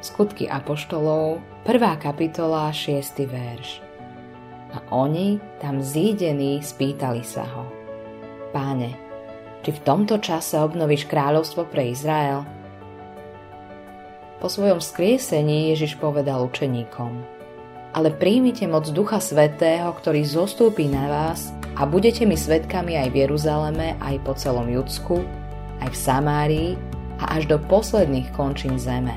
Skutky Apoštolov, 1. kapitola, 6. verš. A oni, tam zídení, spýtali sa ho. Páne, či v tomto čase obnovíš kráľovstvo pre Izrael? Po svojom skriesení Ježiš povedal učeníkom – ale príjmite moc Ducha Svetého, ktorý zostúpi na vás a budete mi svetkami aj v Jeruzaleme, aj po celom Judsku, aj v Samárii a až do posledných končín zeme.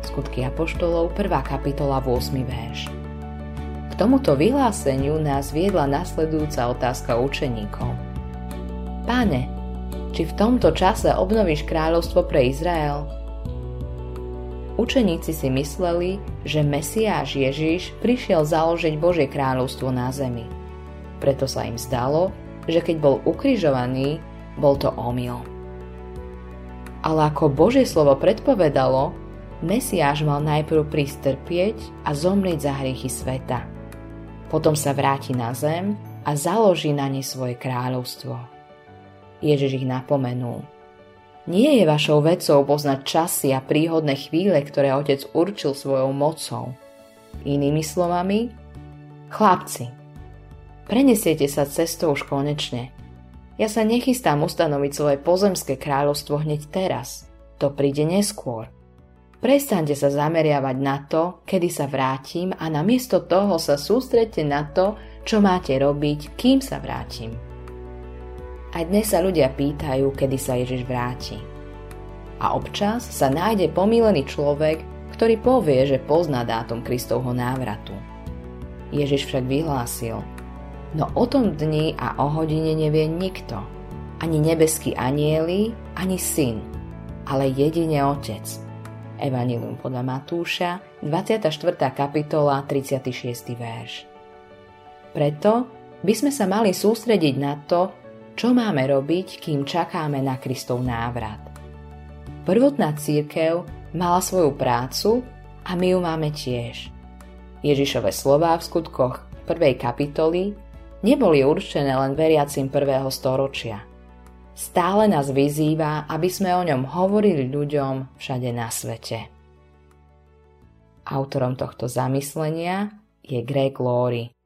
Skutky Apoštolov, 1. kapitola, 8. verš. K tomuto vyhláseniu nás viedla nasledujúca otázka učeníkov. Páne, či v tomto čase obnovíš kráľovstvo pre Izrael? Učeníci si mysleli, že Mesiáš Ježiš prišiel založiť Božie kráľovstvo na zemi. Preto sa im zdalo, že keď bol ukrižovaný, bol to omyl. Ale ako Božie slovo predpovedalo, Mesiáš mal najprv pristrpieť a zomrieť za hriechy sveta. Potom sa vráti na zem a založí na ne svoje kráľovstvo. Ježiš ich napomenul – nie je vašou vecou poznať časy a príhodné chvíle, ktoré otec určil svojou mocou. Inými slovami, chlapci, prenesiete sa cestou už konečne. Ja sa nechystám ustanoviť svoje pozemské kráľovstvo hneď teraz. To príde neskôr. Prestaňte sa zameriavať na to, kedy sa vrátim a namiesto toho sa sústredte na to, čo máte robiť, kým sa vrátim. Aj dnes sa ľudia pýtajú, kedy sa Ježiš vráti. A občas sa nájde pomílený človek, ktorý povie, že pozná dátum Kristovho návratu. Ježiš však vyhlásil, no o tom dni a o hodine nevie nikto, ani nebeský anieli, ani syn, ale jedine Otec. Evangelium podľa Matúša, 24. kapitola, 36. verš. Preto by sme sa mali sústrediť na to, čo máme robiť, kým čakáme na Kristov návrat? Prvotná církev mala svoju prácu a my ju máme tiež. Ježišove slová v skutkoch prvej kapitoly neboli určené len veriacim prvého storočia. Stále nás vyzýva, aby sme o ňom hovorili ľuďom všade na svete. Autorom tohto zamyslenia je Greg Laurie.